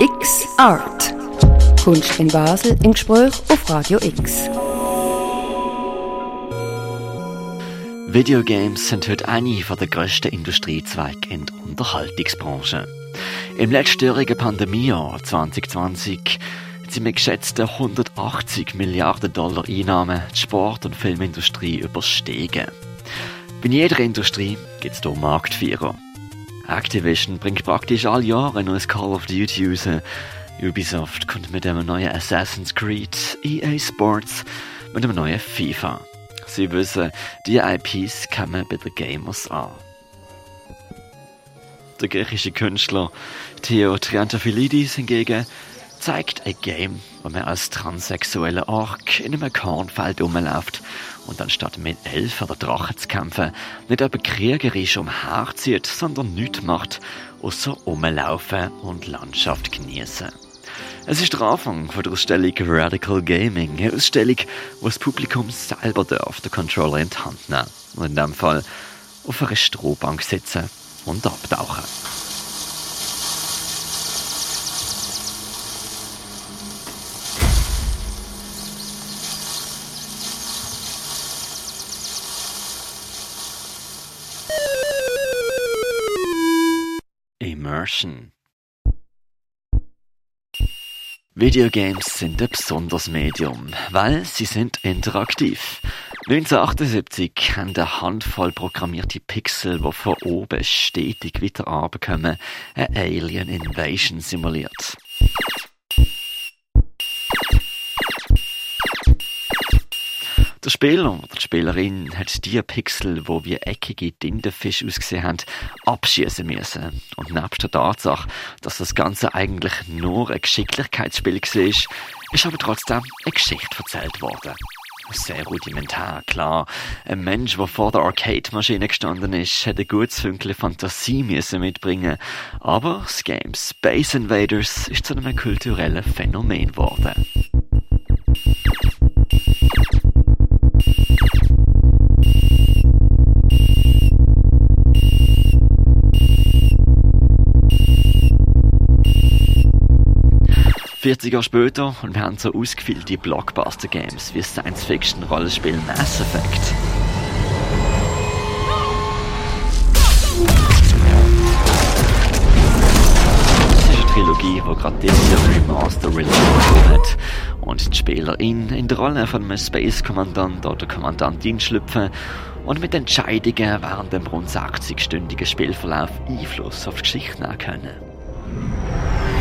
X Art. Kunst in Basel im Gespräch auf Radio X. Videogames sind heute eine der grössten Industriezweige in der Unterhaltungsbranche. Im letztjährigen Pandemiejahr 2020 sind mit geschätzten 180 Milliarden Dollar Einnahmen die Sport- und Filmindustrie überstiegen. Wie in jeder Industrie gibt es hier Marktführer. Activision bringt praktisch alle Jahre ein neues Call of Duty raus. Ubisoft kommt mit einem neuen Assassin's Creed, EA Sports mit einem neuen FIFA. Sie wissen, die IPs kommen bei den Gamers an. Der griechische Künstler Theo Triantafylidis hingegen zeigt ein Game, wo man als transsexueller Ork in einem Kornfeld rumläuft und anstatt mit Elfen oder Drachen zu kämpfen, nicht aber kriegerisch umherzieht, sondern nichts macht, außer rumlaufen und Landschaft genießen. Es ist der Anfang von der Ausstellung Radical Gaming, eine Ausstellung, wo das Publikum selber darf den Controller in die Hand nehmen und in dem Fall auf einer Strohbank sitzen und abtauchen. Immersion. Videogames sind ein besonderes Medium, weil sie sind interaktiv. 1978 haben eine Handvoll programmierte Pixel, die von oben stetig wieder runterkommen, eine Alien Invasion simuliert. Der Spieler oder die Spielerin hat die Pixel, wo wie eckige Tintenfisch ausgesehen haben, abschießen müssen. Und nebst der Tatsache, dass das Ganze eigentlich nur ein Geschicklichkeitsspiel war, ist aber trotzdem eine Geschichte erzählt worden. Sehr rudimentär, klar. Ein Mensch, der vor der Arcade-Maschine gestanden ist, hätte ein gutes Fünkchen Fantasie müssen mitbringen. Aber das Game Space Invaders ist zu einem kulturellen Phänomen geworden. 40 Jahre später und wir haben so ausgefeilte Blockbuster-Games wie Science-Fiction-Rollenspiel Mass Effect. Das ist eine Trilogie, die gerade dieses Jahr Remaster Release hat und die Spielerin in der Rolle von einem Space-Kommandant oder Kommandantin schlüpfen und mit Entscheidungen während dem rund 60-stündigen Spielverlauf Einfluss auf die Geschichte nehmen können.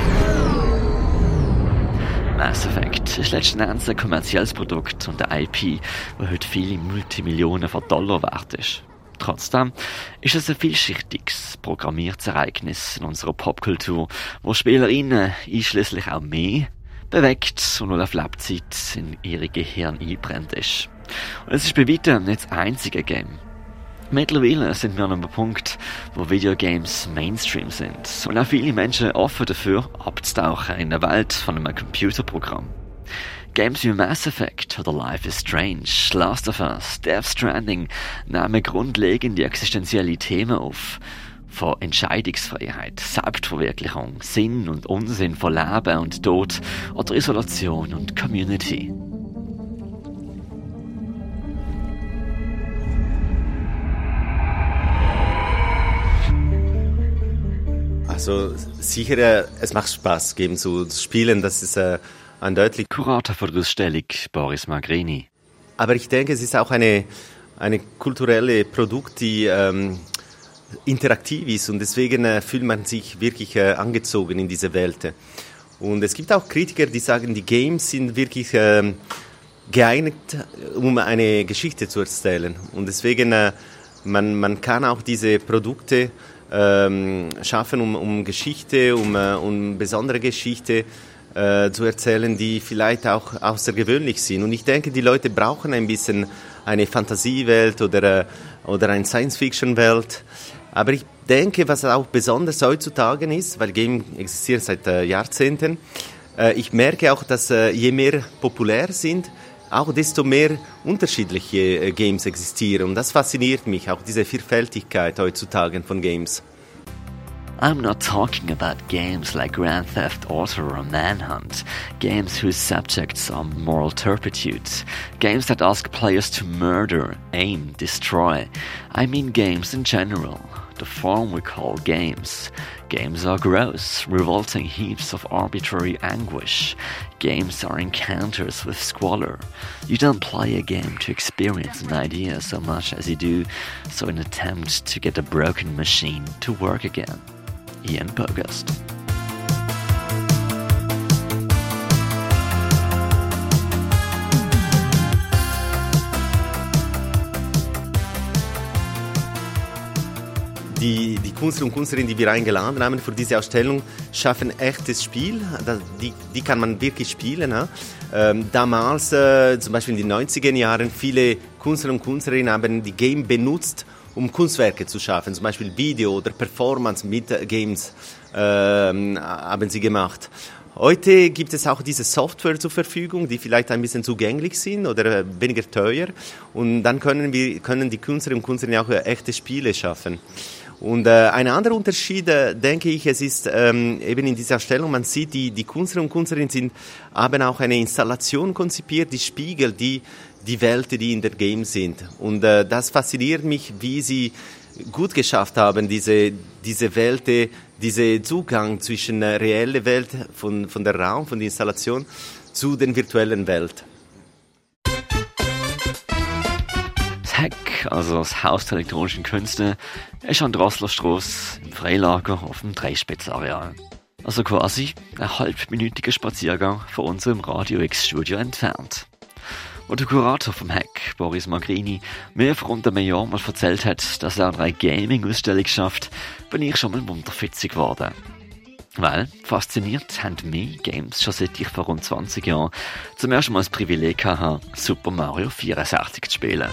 Mass Effect ist letzten Endes ein kommerzielles Produkt und eine IP, das heute viele Multimillionen von Dollar wert ist. Trotzdem ist es ein vielschichtiges, programmiertes Ereignis in unserer Popkultur, wo Spielerinnen einschließlich auch mehr bewegt und auf Lebzeit in ihre Gehirn einbrennt ist. Und es ist bei weitem nicht das einzige Game, Mittlerweile sind wir an einem Punkt, wo Videogames Mainstream sind und auch viele Menschen offen dafür, abzutauchen in eine Welt von einem Computerprogramm. Games wie Mass Effect oder Life is Strange, Last of Us, Death Stranding nehmen grundlegende existenzielle Themen auf. Von Entscheidungsfreiheit, Selbstverwirklichung, Sinn und Unsinn von Leben und Tod oder Isolation und Community. Also sicher, äh, es macht Spaß, geben zu spielen. Das ist äh, eindeutig. Kurator für die Ausstellung Boris Magrini. Aber ich denke, es ist auch eine eine kulturelle Produkt, die ähm, interaktiv ist und deswegen äh, fühlt man sich wirklich äh, angezogen in diese Welt. Und es gibt auch Kritiker, die sagen, die Games sind wirklich äh, geeignet, um eine Geschichte zu erzählen. Und deswegen äh, man man kann auch diese Produkte ähm, schaffen, um, um Geschichte, um, äh, um besondere Geschichte äh, zu erzählen, die vielleicht auch außergewöhnlich sind. Und ich denke, die Leute brauchen ein bisschen eine Fantasiewelt oder, äh, oder eine Science-Fiction-Welt. Aber ich denke, was auch besonders heutzutage ist, weil Game existiert seit äh, Jahrzehnten, äh, ich merke auch, dass äh, je mehr populär sind, auch desto mehr unterschiedliche äh, Games existieren. Und das fasziniert mich, auch diese Vielfältigkeit heutzutage von Games. I'm not talking about games like Grand Theft Auto or Manhunt, games whose subjects are moral turpitude, games that ask players to murder, aim, destroy. I mean games in general, the form we call games. Games are gross, revolting heaps of arbitrary anguish. Games are encounters with squalor. You don't play a game to experience an idea so much as you do so an attempt to get a broken machine to work again. Ian Burgust. Die, die Künstler und Künstlerinnen, die wir eingeladen haben für diese Ausstellung, schaffen echtes Spiel. Die, die kann man wirklich spielen. Ähm, damals, äh, zum Beispiel in den 90er Jahren, viele Künstler und Künstlerinnen haben die Game benutzt, um Kunstwerke zu schaffen, zum Beispiel Video oder Performance mit Games äh, haben sie gemacht. Heute gibt es auch diese Software zur Verfügung, die vielleicht ein bisschen zugänglich sind oder weniger teuer. Und dann können, wir, können die Künstlerinnen und Künstler auch echte Spiele schaffen. Und äh, ein anderer Unterschied, äh, denke ich, es ist ähm, eben in dieser Stellung, man sieht, die, die Künstler und Künstlerinnen sind, haben auch eine Installation konzipiert, die spiegelt die, die Welt, die in der Game sind. Und äh, das fasziniert mich, wie sie gut geschafft haben, diese, diese Welt, diese Zugang zwischen der reellen Welt von, von der Raum, von der Installation zu den virtuellen Welt. Heck, also das Haus der elektronischen Künste, ist an Drosslerstrasse im Freilager auf dem Dreispitzareal. Also quasi ein halbminütiger Spaziergang von unserem Radio X-Studio entfernt. Wo der Kurator vom Hack, Boris Magrini, mir vor rund einem Jahr mal erzählt hat, dass er eine Gaming-Ausstellung schafft, bin ich schon mal wunderfitzig geworden. Weil, fasziniert haben mich Games schon seit ich vor rund 20 Jahren zum ersten Mal das Privileg hatte, Super Mario 64 zu spielen.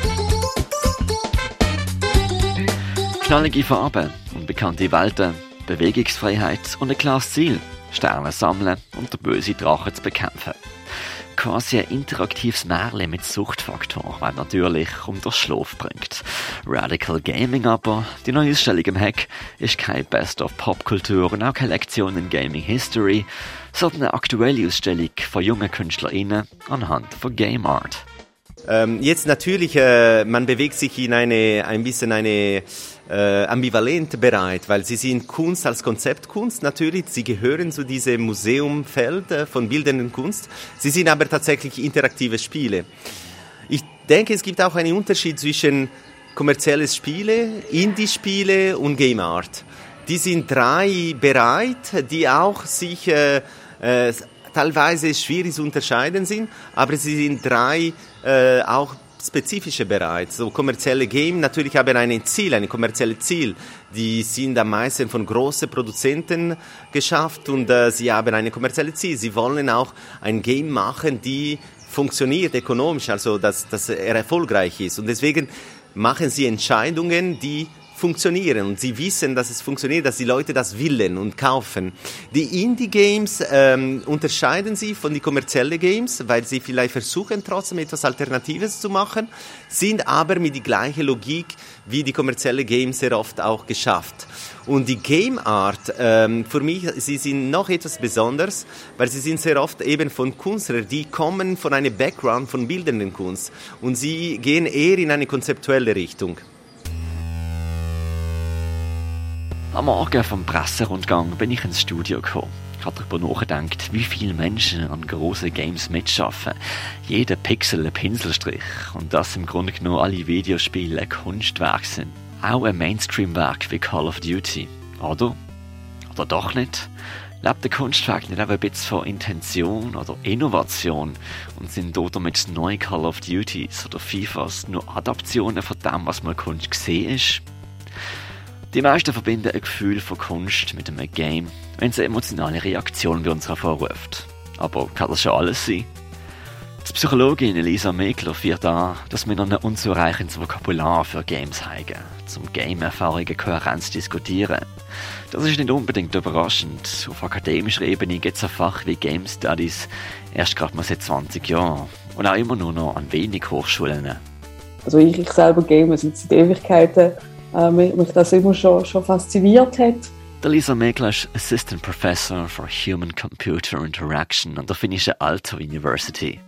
Knallige Farben, unbekannte Welten, Bewegungsfreiheit und ein klares Ziel, Sterne sammeln und der böse Drache zu bekämpfen. Quasi ein interaktives Märchen mit Suchtfaktor, weil natürlich um den Schlaf bringt. Radical Gaming aber, die neue Ausstellung im Hack, ist kein Best of Popkultur und auch keine Lektion in Gaming History, sondern eine aktuelle Ausstellung von jungen KünstlerInnen anhand von Game Art. Ähm, jetzt natürlich, äh, man bewegt sich in eine, ein bisschen eine äh, ambivalente Bereich, weil sie sind Kunst als Konzeptkunst natürlich, sie gehören zu diesem Museumfeld äh, von bildenden Kunst, sie sind aber tatsächlich interaktive Spiele. Ich denke, es gibt auch einen Unterschied zwischen kommerzielles Spiele, Indie-Spiele und Game Art. Die sind drei Bereiche, die auch sich äh, äh, teilweise schwierig zu unterscheiden sind, aber sie sind drei äh, auch spezifische Bereiche. So kommerzielle Game natürlich haben ein Ziel, ein kommerzielles Ziel. Die sind am meisten von großen Produzenten geschafft und äh, sie haben ein kommerzielles Ziel. Sie wollen auch ein Game machen, die funktioniert ökonomisch, also dass, dass er erfolgreich ist. Und deswegen machen sie Entscheidungen, die funktionieren und sie wissen, dass es funktioniert, dass die Leute das willen und kaufen. Die Indie-Games ähm, unterscheiden sich von den kommerziellen Games, weil sie vielleicht versuchen trotzdem etwas Alternatives zu machen, sind aber mit die gleiche Logik wie die kommerziellen Games sehr oft auch geschafft. Und die Game Art, ähm, für mich, sie sind noch etwas besonders, weil sie sind sehr oft eben von Künstlern, die kommen von einem Background von bildenden Kunst und sie gehen eher in eine konzeptuelle Richtung. Am Morgen vom Presserundgang bin ich ins Studio gekommen. Ich habe darüber nachgedacht, wie viele Menschen an grossen Games mitschaffen. Jeder Pixel ein Pinselstrich. Und dass im Grunde genommen alle Videospiele ein Kunstwerk sind. Auch ein Mainstream-Werk wie Call of Duty. Oder? Oder doch nicht? Lebt der Kunstwerk nicht auch ein bisschen von Intention oder Innovation und sind damit neue Call of Duties oder FIFAs nur Adaptionen von dem, was mal Kunst gesehen ist? Die meisten verbinden ein Gefühl von Kunst mit einem Game, wenn es eine emotionale Reaktion bei uns hervorruft. Aber kann das schon alles sein? Die Psychologin Elisa Meckler führt an, dass wir noch ein unzureichendes Vokabular für Games haben, zum Game-Erfahrungen Kohärenz diskutieren. Das ist nicht unbedingt überraschend. Auf akademischer Ebene gibt es ein Fach wie Game Studies erst gerade mal seit 20 Jahren und auch immer nur noch an wenig Hochschulen. Also ich, ich selber game seit Ewigkeiten äh, mich, mich das immer schon, schon fasziniert hat. Lisa ist Assistant Professor for Human-Computer Interaction an der finnischen Aalto University.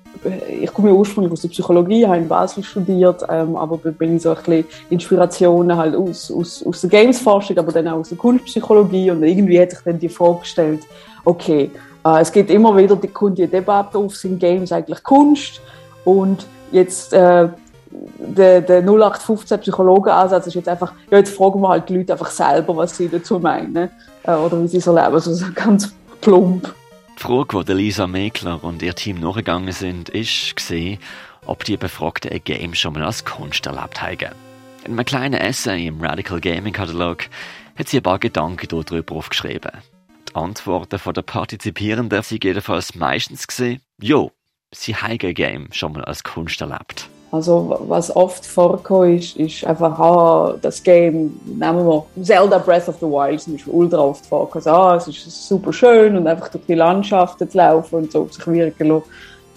Ich komme ursprünglich aus der Psychologie, habe in Basel studiert, ähm, aber bin ich so ein bisschen Inspirationen halt aus, aus, aus der Gamesforschung, aber dann auch aus der Kunstpsychologie und irgendwie hätte ich dann die Frage gestellt, okay, äh, es geht immer wieder die, die Debatte auf, sind Games eigentlich Kunst? Und jetzt äh, der, der 0815 Psychologenansatz ist jetzt einfach, ja, jetzt fragen wir halt die Leute einfach selber, was sie dazu meinen äh, oder wie sie so leben, also so ganz plump. Die Frage, die Lisa Mekler und ihr Team nachgegangen sind, ist gesehen, ob die Befragten ein Game schon mal als Kunst erlebt haben. In einem kleinen Essay im Radical Gaming Katalog hat sie ein paar Gedanken darüber aufgeschrieben. Die Antworten der Partizipierenden sind jedenfalls meistens gesehen, jo, sie haben ein Game schon mal als Kunst erlebt. Also was oft vorkommt, ist, ist einfach ah, das Game, nehmen wir Zelda Breath of the Wild zum Beispiel ultra oft vorkommt. Ah, es ist super schön und einfach durch die Landschaften zu laufen und so sich wirken lassen.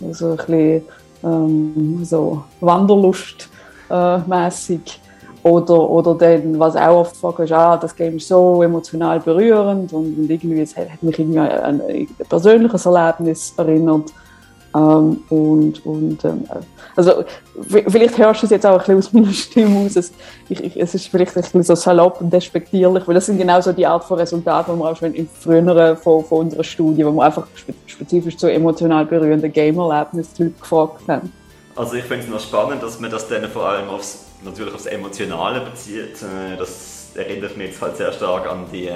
Also ein bisschen ähm, so Wanderlust äh, mäßig. Oder, oder dann, was auch oft vorkommt, ist, ah, das Game ist so emotional berührend und, und irgendwie, es hat mich irgendwie an ein persönliches Erlebnis erinnert. Ähm, und und ähm, also vielleicht hörst du es jetzt auch ein bisschen aus meiner Stimme aus. Es, ich, ich, es ist vielleicht ein bisschen so salopp und despektierlich, weil das sind genau so die Art von Resultaten, die wir auch schon in früheren von, von unserer Studie, wo wir einfach spezifisch zu emotional berührenden Game-Erlebnissen gefragt haben. Also ich finde es noch spannend, dass man das dann vor allem aufs, natürlich aufs Emotionale bezieht. Äh, das erinnert mich jetzt halt sehr stark an die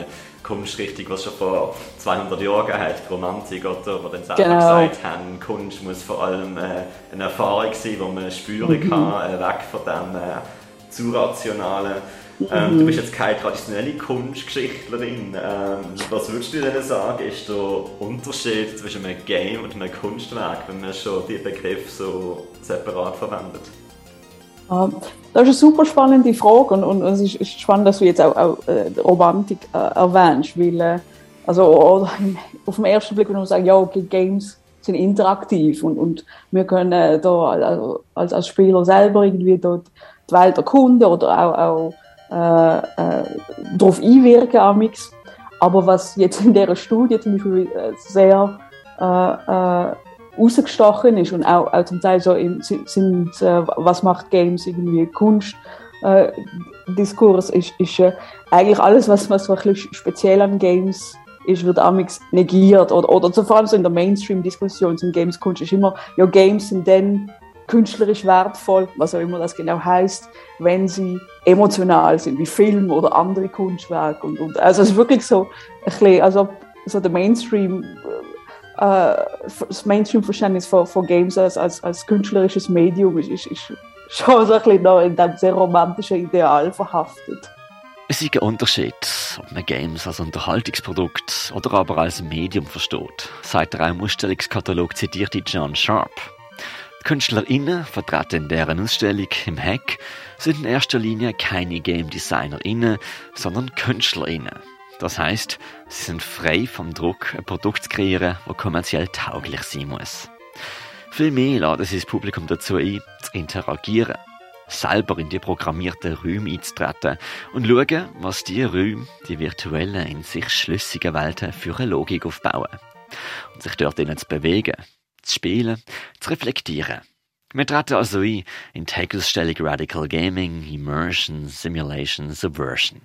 Kunstrichtung, was schon vor 200 Jahren hat, die Romantik, oder, wo dann selber genau. gesagt haben, Kunst muss vor allem äh, eine Erfahrung sein, die man spüren mhm. kann, äh, weg von dem äh, zu rationalen. Ähm, mhm. Du bist jetzt keine traditionelle Kunstgeschichtlerin. Ähm, was würdest du denn sagen, ist der Unterschied zwischen einem Game und einem Kunstwerk, wenn man schon die Begriffe so separat verwendet? Das ist eine super spannende Frage und, und es ist, spannend, dass du jetzt auch, auch äh, Romantik äh, erwähnst, weil äh, also auf den ersten Blick würde man sagen, ja, okay, Games sind interaktiv und, und wir können da also als, als Spieler selber irgendwie dort die Welt erkunden oder auch, auch äh, äh, darauf einwirken amix. Aber was jetzt in dieser Studie zum Beispiel äh, sehr äh, äh, rausgestochen ist und auch, auch zum Teil so im, sind, äh, was macht Games irgendwie Kunst, äh, Diskurs ist, ist äh, eigentlich alles, was, was so ein bisschen speziell an Games ist, wird amix negiert oder, oder so, vor allem so in der Mainstream-Diskussion sind Games Kunst, ist immer, ja, Games sind dann künstlerisch wertvoll, was auch immer das genau heißt, wenn sie emotional sind, wie Film oder andere Kunstwerke. Und, und, also es ist wirklich so ein bisschen, also so der Mainstream äh, das Mainstream-Verständnis von, von Games als, als, als künstlerisches Medium ist, ist, ist schon so ein noch in diesem sehr romantischen Ideal verhaftet. Es ist ein Unterschied, ob man Games als Unterhaltungsprodukt oder aber als Medium versteht, sagt der im Ausstellungskatalog zitierte John Sharp. Die KünstlerInnen, vertreten in deren Ausstellung im Hack, sind in erster Linie keine Game DesignerInnen, sondern KünstlerInnen. Das heißt, sie sind frei vom Druck, ein Produkt zu kreieren, das kommerziell tauglich sein muss. Vielmehr laden sie das Publikum dazu ein, zu interagieren, selber in die programmierten Räume einzutreten und schauen, was die Räume, die virtuellen, in sich schlüssigen Welten für eine Logik aufbauen. Und sich dort innen zu bewegen, zu spielen, zu reflektieren. Wir treten also ein in die Ausstellung Radical Gaming, Immersion, Simulation, Subversion.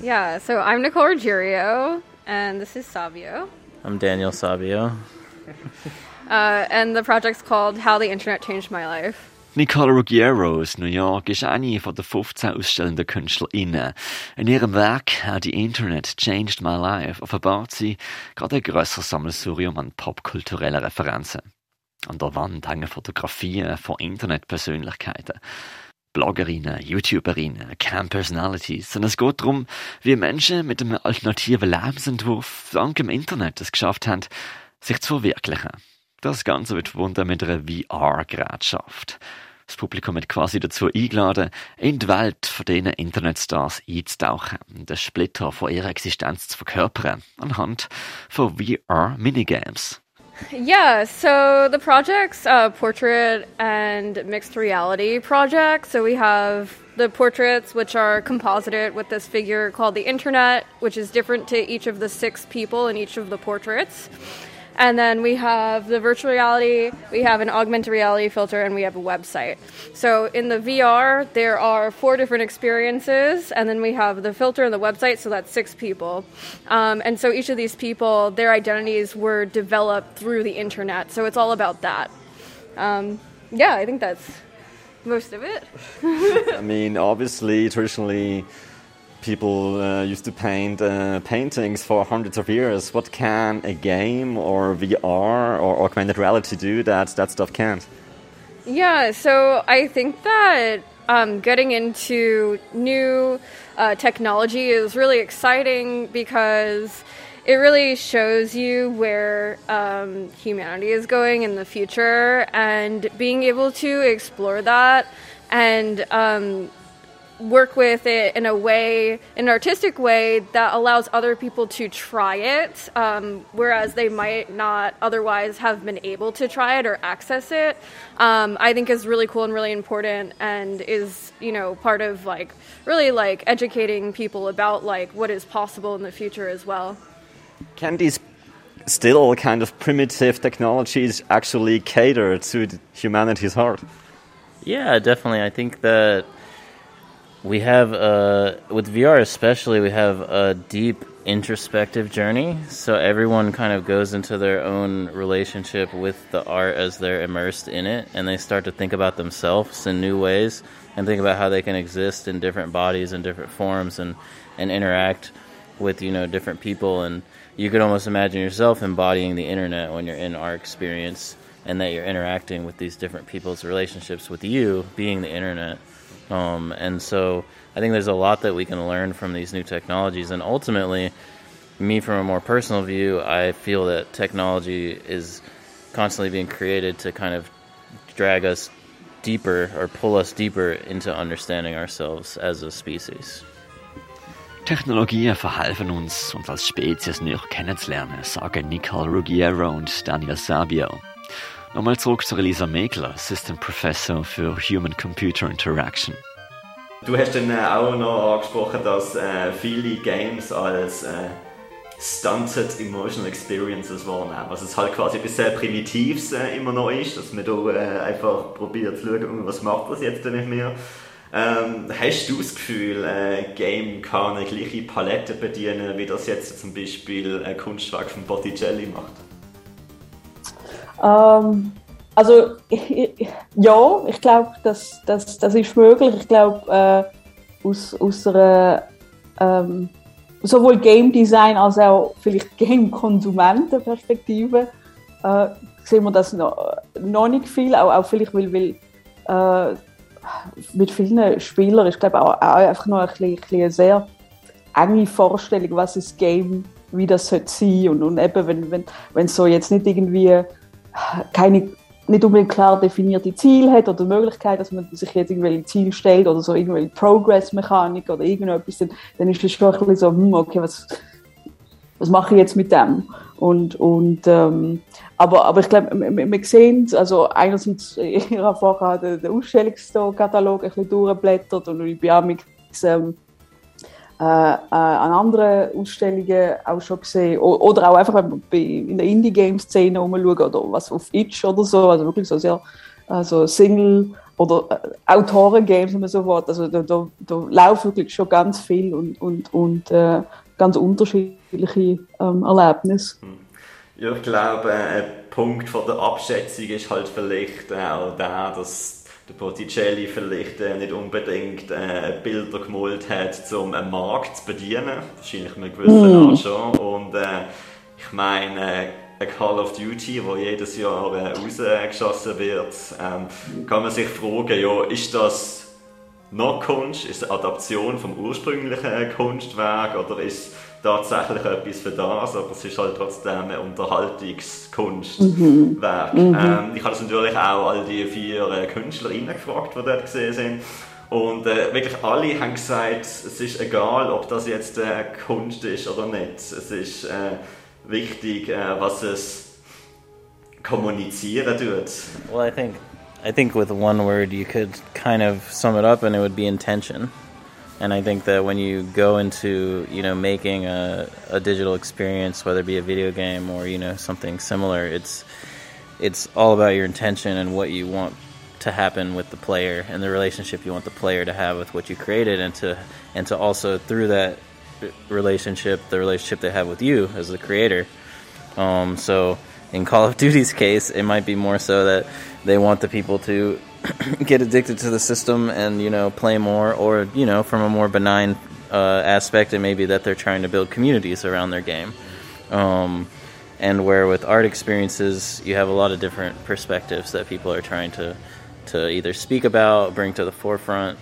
Yeah, so I'm Nicole Ruggiero, and this is Savio. I'm Daniel Savio. uh, and the project's called How the Internet Changed My Life. Nicole Ruggiero aus New York ist eine von den 15 ausstellenden KünstlerInnen. In ihrem Werk How the Internet Changed My Life offenbart sie gerade ein grösseres Sammelsurium an popkulturellen Referenzen. An der Wand hängen Fotografien von Internetpersönlichkeiten. Bloggerinnen, YouTuberinnen, Cam-Personalities, sondern es geht darum, wie Menschen mit einem alternativen Lebensentwurf dank dem Internet es geschafft haben, sich zu verwirklichen. Das Ganze wird verbunden mit einer VR-Gerätschaft. Das Publikum wird quasi dazu eingeladen, in die Welt von diesen Internetstars einzutauchen und den Splitter von ihrer Existenz zu verkörpern, anhand von VR-Minigames. Yeah, so the project's portrait and mixed reality project. So we have the portraits, which are composited with this figure called the Internet, which is different to each of the six people in each of the portraits. And then we have the virtual reality, we have an augmented reality filter, and we have a website. So in the VR, there are four different experiences, and then we have the filter and the website, so that's six people. Um, and so each of these people, their identities were developed through the internet. So it's all about that. Um, yeah, I think that's most of it. I mean, obviously, traditionally, people uh, used to paint uh, paintings for hundreds of years. What can a game or VR or augmented reality do that that stuff can't? Yeah, so I think that um, getting into new uh, technology is really exciting because it really shows you where um, humanity is going in the future and being able to explore that and um, work with it in a way, in an artistic way that allows other people to try it, um, whereas they might not otherwise have been able to try it or access it. Um, I think is really cool and really important, and is you know part of like really like educating people about like what is possible in the future as well. Can these still kind of primitive technologies actually cater to humanity's heart? Yeah, definitely. I think that we have uh, with VR especially we have a deep introspective journey. So everyone kind of goes into their own relationship with the art as they're immersed in it and they start to think about themselves in new ways and think about how they can exist in different bodies and different forms and and interact with you know different people. And you could almost imagine yourself embodying the internet when you're in our experience and that you're interacting with these different people's relationships with you being the internet um, and so I think there's a lot that we can learn from these new technologies. And ultimately, me from a more personal view, I feel that technology is constantly being created to kind of drag us deeper or pull us deeper into understanding ourselves as a species. Technologien verhelfen uns, uns als Spezies näher kennenzulernen, sagen Nicole Ruggiero und Daniel Sabio. Nochmal zurück zu Elisa Megler, Assistant Professor für Human Computer Interaction. Du hast dann äh, auch noch angesprochen, dass äh, viele Games als äh, stunted emotional experiences wahrnehmen. Also es halt quasi etwas sehr Primitives äh, immer noch ist, dass man da äh, einfach probiert zu schauen, was macht das jetzt denn nicht mehr. Ähm, hast du das Gefühl, ein äh, Game kann eine gleiche Palette bedienen, wie das jetzt zum Beispiel ein Kunstwerk von Botticelli macht? Ähm, also ja, ich glaube, das, das, das ist möglich. Ich glaube, äh, aus, aus einer ähm, sowohl Game Design als auch vielleicht Game Konsumentenperspektive äh, sehen wir das noch, noch nicht viel, auch, auch vielleicht weil, weil äh, mit vielen Spielern ich glaube auch, auch einfach noch ein bisschen, ein bisschen eine sehr enge Vorstellung, was das Game wie das sollte sein und, und eben wenn wenn wenn so jetzt nicht irgendwie keine nicht unbedingt klar definierte Ziele hat oder Möglichkeit, dass man sich jetzt irgendwelche Ziele stellt oder so irgendwelche Progress-Mechanik oder irgendetwas, dann, dann ist das schon ein bisschen so, hm, okay, was, was mache ich jetzt mit dem? Und, und ähm, aber, aber ich glaube, wir, wir sehen also einerseits, ich habe vorher den, den Ausstellungskatalog ein bisschen durchgeblättert und ich bin auch mit, ähm, äh, äh, an anderen Ausstellungen auch schon gesehen. O oder auch einfach in der Indie-Game-Szene umschauen oder was auf Itch oder so. Also wirklich so sehr also Single- oder äh, Autoren-Games und so fort. Also da, da, da läuft wirklich schon ganz viel und, und, und äh, ganz unterschiedliche ähm, Erlebnisse. Hm. Ja, ich glaube, ein Punkt von der Abschätzung ist halt vielleicht auch der, dass der Botticelli vielleicht äh, nicht unbedingt äh, Bilder gemalt hat, um einen Markt zu bedienen. Wahrscheinlich mit gewissen mm. schon. Und äh, ich meine, äh, ein Call of Duty, wo jedes Jahr äh, rausgeschossen wird, ähm, kann man sich fragen, ja, ist das noch Kunst? Ist es eine Adaption vom ursprünglichen Kunstwerk oder ist tatsächlich etwas für das, aber es ist halt trotzdem ein Unterhaltungskunstwerk. Mhm. Ähm, ich habe natürlich auch all die vier äh, KünstlerInnen gefragt, die dort gesehen sind. Und äh, wirklich alle haben gesagt, es ist egal, ob das jetzt äh, Kunst ist oder nicht. Es ist äh, wichtig, äh, was es kommunizieren tut? Well, I think I think with one word you could kind of sum it up, and it would be intention. And I think that when you go into you know making a, a digital experience, whether it be a video game or you know something similar, it's it's all about your intention and what you want to happen with the player and the relationship you want the player to have with what you created, and to and to also through that relationship, the relationship they have with you as the creator. Um, so in Call of Duty's case, it might be more so that they want the people to get addicted to the system and you know play more, or you know from a more benign uh, aspect, it may be that they're trying to build communities around their game. Um, and where with art experiences, you have a lot of different perspectives that people are trying to to either speak about, bring to the forefront,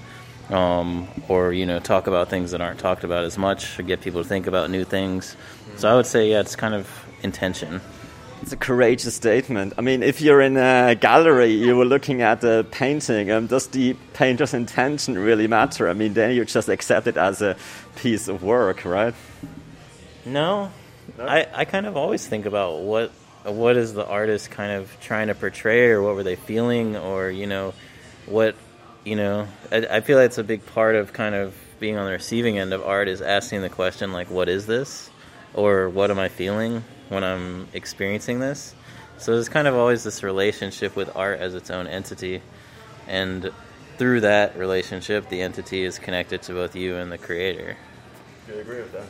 um, or you know talk about things that aren't talked about as much, or get people to think about new things. So I would say, yeah, it's kind of intention. It's a courageous statement. I mean, if you're in a gallery, you were looking at a painting, um, does the painter's intention really matter? I mean, then you just accept it as a piece of work, right? No, I, I kind of always think about what what is the artist kind of trying to portray, or what were they feeling, or you know, what you know. I, I feel like it's a big part of kind of being on the receiving end of art is asking the question like, what is this, or what am I feeling when I'm experiencing this? So there's kind of always this relationship with art as its own entity, and through that relationship, the entity is connected to both you and the creator. Do you agree with that?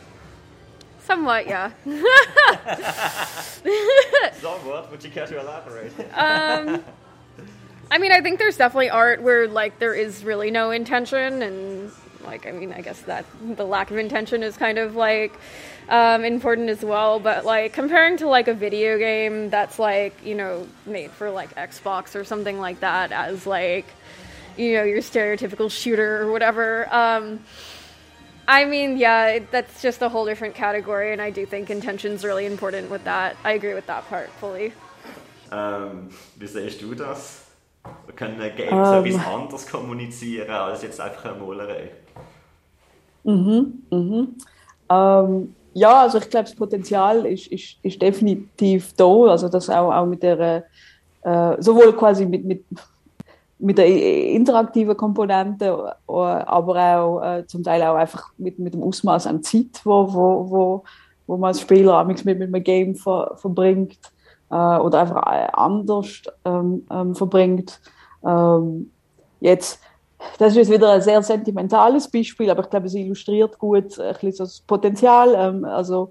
Somewhat, yeah. Somewhat. Would you care to elaborate? um, I mean, I think there's definitely art where like there is really no intention, and like I mean, I guess that the lack of intention is kind of like um, important as well. But like comparing to like a video game that's like you know made for like Xbox or something like that as like you know your stereotypical shooter or whatever. Um, I mean, yeah, it, that's just a whole different category, and I do think intention's really important with that. I agree with that part fully. Ähm, wie siehst du das? Können Games Ähm. etwas anderes kommunizieren als jetzt einfach eine Malerei? Mhm, mhm. Ähm, ja, also ich glaube, das Potenzial ist, ist, ist definitiv da. Also das auch, auch mit der, äh, sowohl quasi mit, mit, mit der interaktiven Komponente, äh, aber auch äh, zum Teil auch einfach mit, mit dem Ausmaß an Zeit, wo, wo, wo, wo man als Spieler mit, mit einem Game ver, verbringt äh, oder einfach äh, anders ähm, ähm, verbringt. Ähm, jetzt das ist wieder ein sehr sentimentales Beispiel, aber ich glaube, es illustriert gut äh, ein bisschen das Potenzial. Ähm, also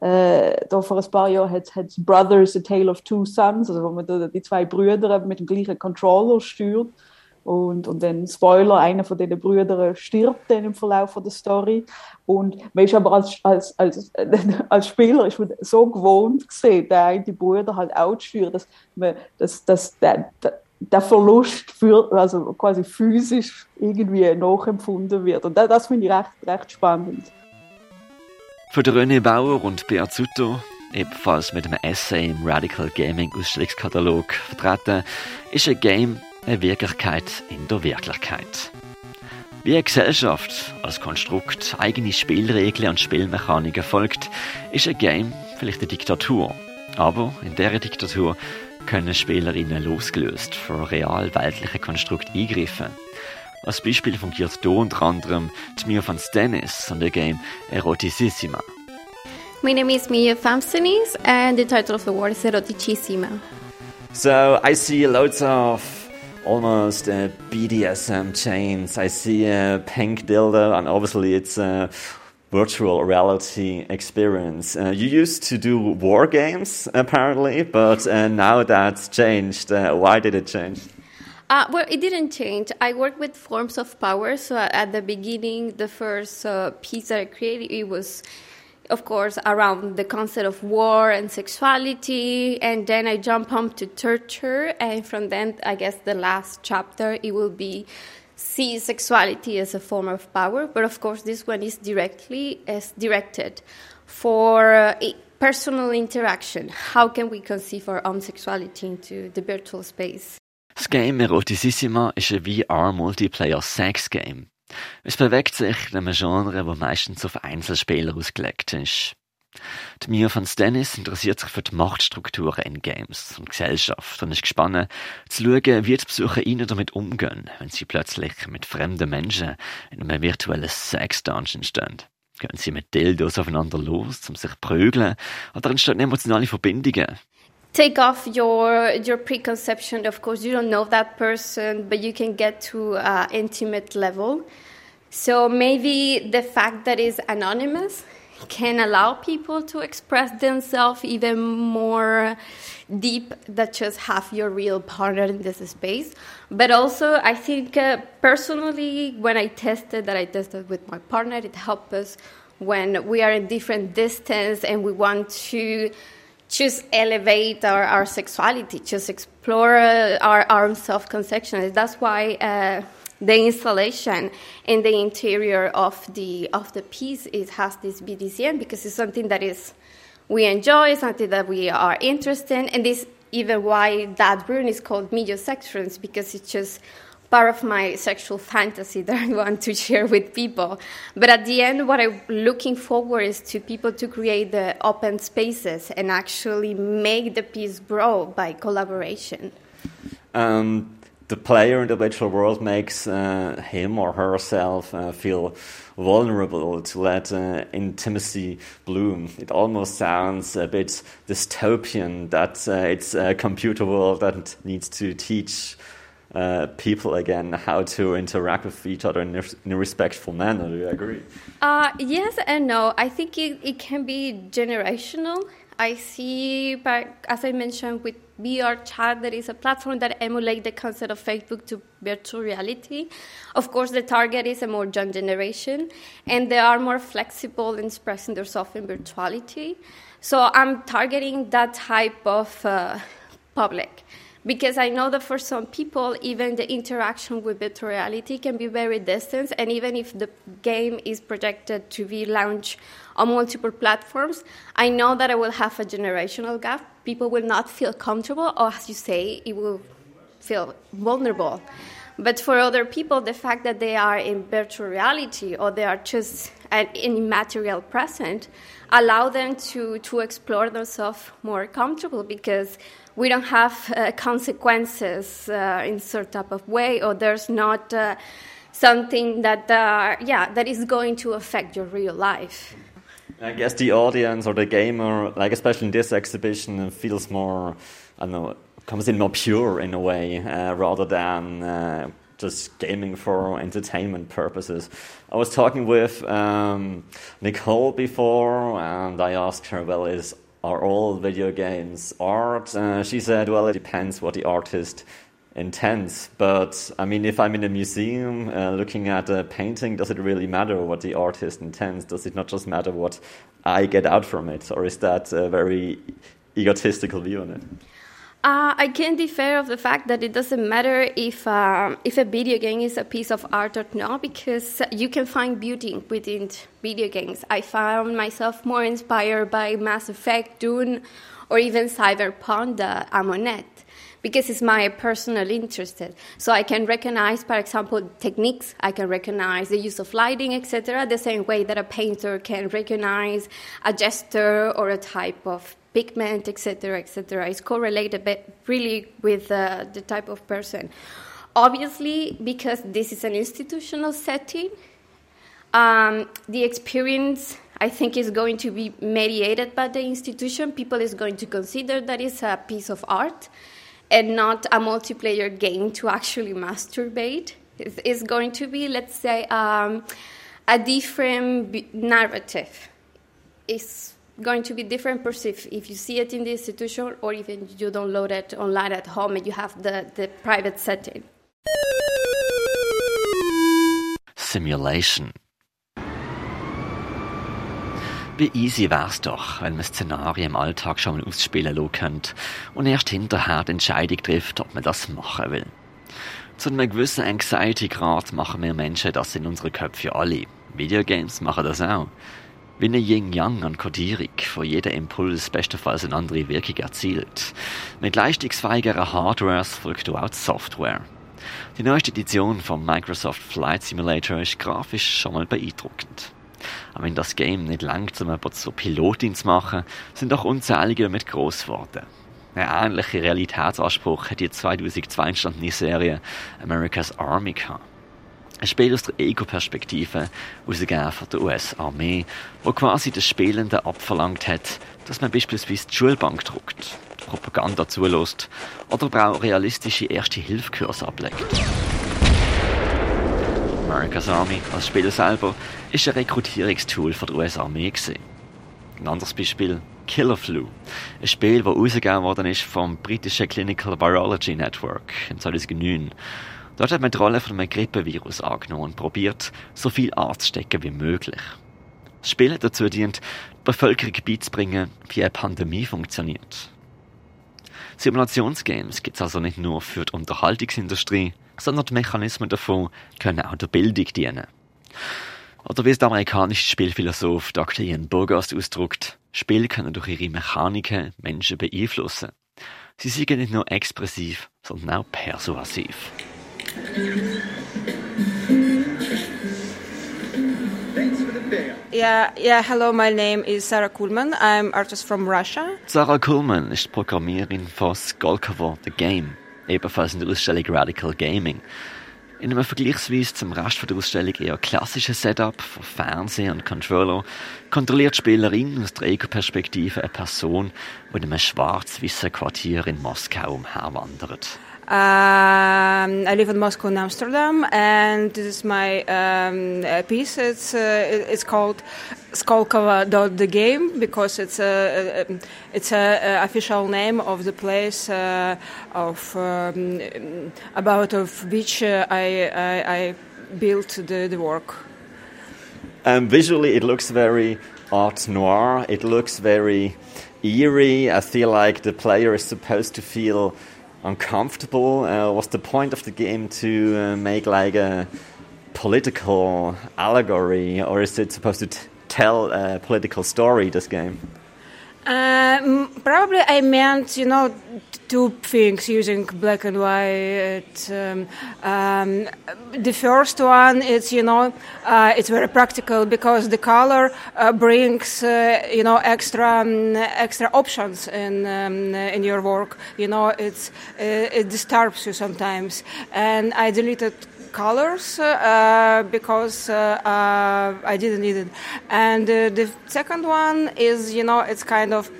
äh, da vor ein paar Jahren hat es Brothers, A Tale of Two Sons, also wo man da die zwei Brüder mit dem gleichen Controller steuert. Und, und dann, Spoiler, einer von diesen Brüdern stirbt dann im Verlauf der Story. Und man ist aber als, als, als, als Spieler ist man so gewohnt gesehen, der eine Bruder halt auch zu steuern, dass, man, dass, dass der, der, der Verlust für, also quasi physisch irgendwie nachempfunden wird. Und das, finde ich recht, recht spannend. Für René Bauer und Beat Sutter, ebenfalls mit einem Essay im Radical Gaming Ausstellungskatalog vertreten, ist ein Game eine Wirklichkeit in der Wirklichkeit. Wie eine Gesellschaft als Konstrukt eigene Spielregeln und Spielmechaniken folgt, ist ein Game vielleicht eine Diktatur. Aber in dieser Diktatur können Spielerinnen losgelöst von real weltlichen Konstrukt eingreifen. Als Beispiel fungiert hier unter anderem die Mia van Stennis und der Game Eroticissima. My name is Mia Famsenis, and the title of the word is Eroticissima. So I see loads of almost uh, BDSM chains. I see a pink dildo, and obviously it's a virtual reality experience. Uh, you used to do war games, apparently, but uh, now that's changed. Uh, why did it change? Uh, well, it didn't change. I work with forms of power. So at the beginning, the first uh, piece that I created it was, of course, around the concept of war and sexuality. And then I jump on to torture, and from then, I guess the last chapter it will be see sexuality as a form of power. But of course, this one is directly as directed for uh, personal interaction. How can we conceive our own sexuality into the virtual space? Das Game Eroticissima ist ein VR-Multiplayer-Sex-Game. Es bewegt sich in einem Genre, das meistens auf Einzelspieler ausgelegt ist. Mia von Stennis interessiert sich für die Machtstrukturen in Games und Gesellschaft und ist gespannt zu schauen, wie die Besucher ihnen damit umgehen, wenn sie plötzlich mit fremden Menschen in einem virtuellen Sex-Dungeon stehen. Gehen sie mit Dildos aufeinander los, um sich zu prügeln, oder entstehen emotionale Verbindungen? take off your your preconception of course you don't know that person but you can get to uh, intimate level so maybe the fact that it's anonymous can allow people to express themselves even more deep that just have your real partner in this space but also i think uh, personally when i tested that i tested with my partner it helped us when we are in different distance and we want to just elevate our, our sexuality, just explore uh, our, our self conception. That's why uh, the installation in the interior of the of the piece it has this BDSM because it's something that is we enjoy, something that we are interested in, and this even why that room is called Media Sections because it's just part of my sexual fantasy that I want to share with people. But at the end, what I'm looking forward is to people to create the open spaces and actually make the piece grow by collaboration. Um, the player in the virtual world makes uh, him or herself uh, feel vulnerable to let uh, intimacy bloom. It almost sounds a bit dystopian that uh, it's a computer world that needs to teach uh, people again how to interact with each other in a, in a respectful manner. Do you agree? Uh, yes and no. I think it, it can be generational. I see, as I mentioned, with VR Chat, there is a platform that emulates the concept of Facebook to virtual reality. Of course, the target is a more young generation, and they are more flexible in expressing themselves in virtuality. So I'm targeting that type of uh, public because I know that for some people, even the interaction with virtual reality can be very distant, and even if the game is projected to be launched on multiple platforms, I know that I will have a generational gap. People will not feel comfortable, or as you say, it will feel vulnerable. But for other people, the fact that they are in virtual reality or they are just an immaterial present allow them to, to explore themselves more comfortable because we don't have uh, consequences uh, in certain type of way, or there's not uh, something that, uh, yeah, that is going to affect your real life. I guess the audience or the gamer, like especially in this exhibition, feels more, I don't know, comes in more pure in a way, uh, rather than uh, just gaming for entertainment purposes. I was talking with um, Nicole before, and I asked her, well, is are all video games art? Uh, she said, well, it depends what the artist intends. But I mean, if I'm in a museum uh, looking at a painting, does it really matter what the artist intends? Does it not just matter what I get out from it? Or is that a very egotistical view on it? Uh, I can differ of the fact that it doesn't matter if uh, if a video game is a piece of art or not, because you can find beauty within video games. I found myself more inspired by Mass Effect, Dune, or even Cyberpunk, the Amonet, because it's my personal interest. So I can recognize, for example, techniques. I can recognize the use of lighting, etc. The same way that a painter can recognize a gesture or a type of pigment, etc., etc. It's correlated but really with uh, the type of person. Obviously, because this is an institutional setting, um, the experience I think is going to be mediated by the institution. People is going to consider that it's a piece of art and not a multiplayer game to actually masturbate. It's, going to be, let's say, um, a different narrative. It's going to be different perceived if you see it in the institution or even you download it online at home and you have the, the private setting. Simulation. Wie easy wär's doch, wenn man Szenarien im Alltag schon mal ausspielen lassen könnte und erst hinterher die Entscheidung trifft, ob man das machen will. Zu einem gewissen Anxiety-Grad machen wir Menschen das in unseren Köpfen alle. Videogames machen das auch. Wie eine Yin-Yang an Kodierung, wo jeder Impuls bestenfalls eine andere Wirkung erzielt. Mit leistungsfähigeren Hardwares folgt auch die Software. Die neueste Edition vom Microsoft Flight Simulator ist grafisch schon mal beeindruckend. Aber wenn das Game nicht langt, um jemanden zur Pilotin zu machen, sind auch unzählige damit groß geworden. Ein ähnlicher Realitätsanspruch hat die 2002 entstandene Serie America's Army gehabt. Ein Spiel aus der Ego-Perspektive, ausgegeben von der US-Armee, wo quasi den Spielenden abverlangt hat, dass man beispielsweise die Schulbank druckt, Propaganda zulässt oder aber auch realistische Erste-Hilfe-Kurse ablegt. America's Army als Spiel selber ist ein Rekrutierungstool von der US-Armee Ein anderes Beispiel Killer Flu, ein Spiel, das ausgegeben worden ist vom britischen Clinical Virology Network in 2009. Dort hat man die Rolle von einem Grippevirus angenommen und probiert, so viel anzustecken wie möglich. Das Spiel hat dazu dient, die Bevölkerung beizubringen, wie eine Pandemie funktioniert. Simulationsgames gibt es also nicht nur für die Unterhaltungsindustrie, sondern die Mechanismen davon können auch der Bildung dienen. Oder wie es der amerikanische Spielphilosoph Dr. Ian Burgast ausdrückt, Spiele können durch ihre Mechaniken Menschen beeinflussen. Sie sind nicht nur expressiv, sondern auch persuasiv. Yeah, yeah. Hello, my name is Sarah Kuhlman. I'm artist from Russia. Sarah Kuhlman ist Programmiererin von Skolkovo The Game, ebenfalls in der Ausstellung Radical Gaming. In einem vergleichsweise zum Rest der Ausstellung eher klassischen Setup von Fernseher und Controller kontrolliert die Spielerin aus der Ego-Perspektive eine Person, die in einem schwarz-weißen Quartier in Moskau umherwandert. Um, I live in Moscow and Amsterdam, and this is my um, piece. It's uh, it's called Skolkova the game because it's a, it's a, a, official name of the place uh, of um, about of which uh, I, I, I built the, the work. Um, visually, it looks very art noir. It looks very eerie. I feel like the player is supposed to feel uncomfortable? Uh, was the point of the game to uh, make like a political allegory, or is it supposed to tell a political story? This game. Uh, probably I meant, you know, two things using black and white. Um, um, the first one is, you know, uh, it's very practical because the color uh, brings, uh, you know, extra um, extra options in um, in your work. You know, it's uh, it disturbs you sometimes, and I deleted colors uh, because uh, uh, I didn't need it. And the second one is, you know, it's kind of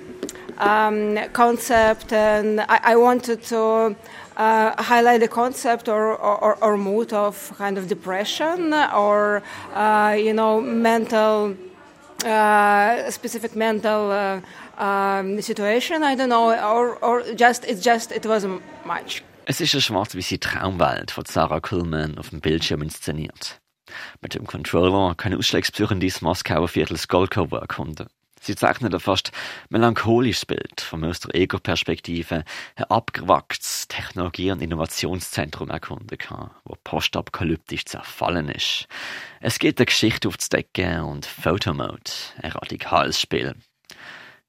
um, concept, and I, I wanted to. Uh, highlight the concept or, or, or, mood of kind of depression or uh, you know mental uh, specific mental um, situation I don't know or, or just it's just it wasn't much Es ist eine schwarz-weiße Traumwelt, von Sarah Kuhlman auf dem Bildschirm inszeniert. Mit dem Controller können Ausschlagsbesucher ins Moskauer Viertel Skolkovo erkunden. Sie zeichnen ein fast melancholisches Bild vom aus der Ego-Perspektive ein abgewachsenes Technologie- und Innovationszentrum erkunden kann, wo postapokalyptisch zerfallen ist. Es geht eine Geschichte aufzudecken und Photomode, ein radikales Spiel.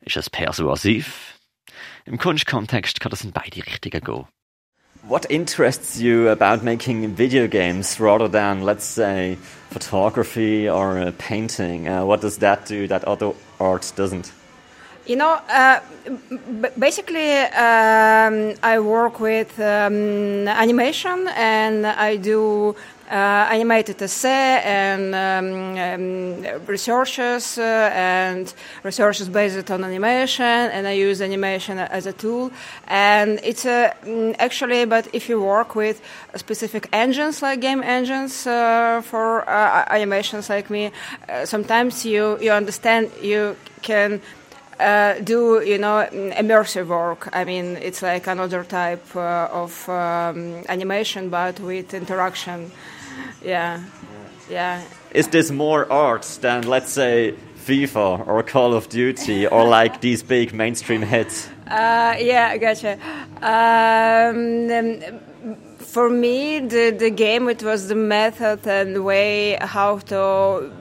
Ist es persuasiv? Im Kunstkontext kann das in beide Richtungen gehen. What interests you about making video games rather than, let's say, photography or uh, painting? Uh, what does that do that other art doesn't? You know, uh, basically, um, I work with um, animation and I do animated essay and um, um, uh, and researches based on animation and I use animation as a tool and it's a, mm, actually but if you work with specific engines like game engines uh, for uh, animations like me uh, sometimes you you understand you can uh, do you know immersive work. I mean, it's like another type uh, of um, animation, but with interaction. Yeah, yeah. Is this more art than, let's say, FIFA or Call of Duty or like these big mainstream hits? Uh, yeah, gotcha. Um, for me, the, the game it was the method and the way how to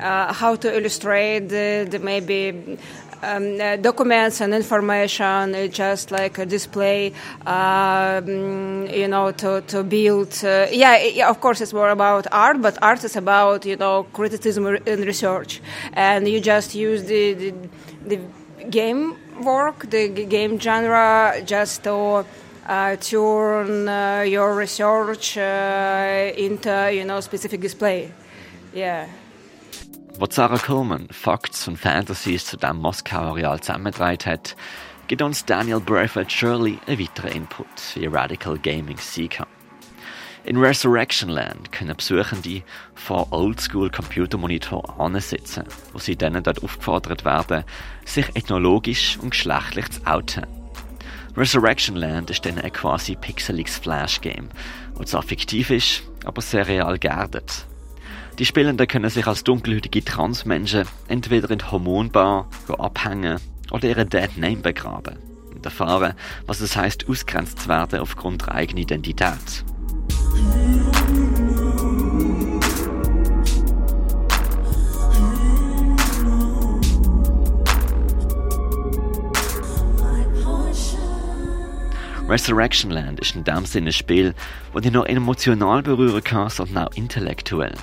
uh, how to illustrate the, the maybe um, uh, documents and information. It's just like a display, um, you know, to to build. Uh, yeah, yeah, of course, it's more about art, but art is about you know criticism and research, and you just use the the, the game work, the game genre, just to uh, turn uh, your research uh, into you know specific display. Yeah. Wo Sarah Coleman Facts und Fantasies zu dem Moskauer Real zusammengetragen hat, gibt uns Daniel Braithwaite Shirley einen weiteren Input, wie Radical Gaming kann. In Resurrection Land können Besuchende vor Oldschool Computermonitor ansitzen, wo sie dann dort aufgefordert werden, sich ethnologisch und geschlechtlich zu outen. Resurrection Land ist dann ein quasi pixeliges Flash-Game, das zwar fiktiv ist, aber sehr real geerdet. Die Spielenden können sich als dunkelhütige Transmenschen entweder in die Hormonbar abhängen oder ihre Dead Name begraben und erfahren, was es heißt, ausgrenzt zu werden aufgrund ihrer eigenen Identität. Resurrection Land ist in dem Sinne ein Spiel, das dich nur emotional berühren kann, sondern auch intellektuell.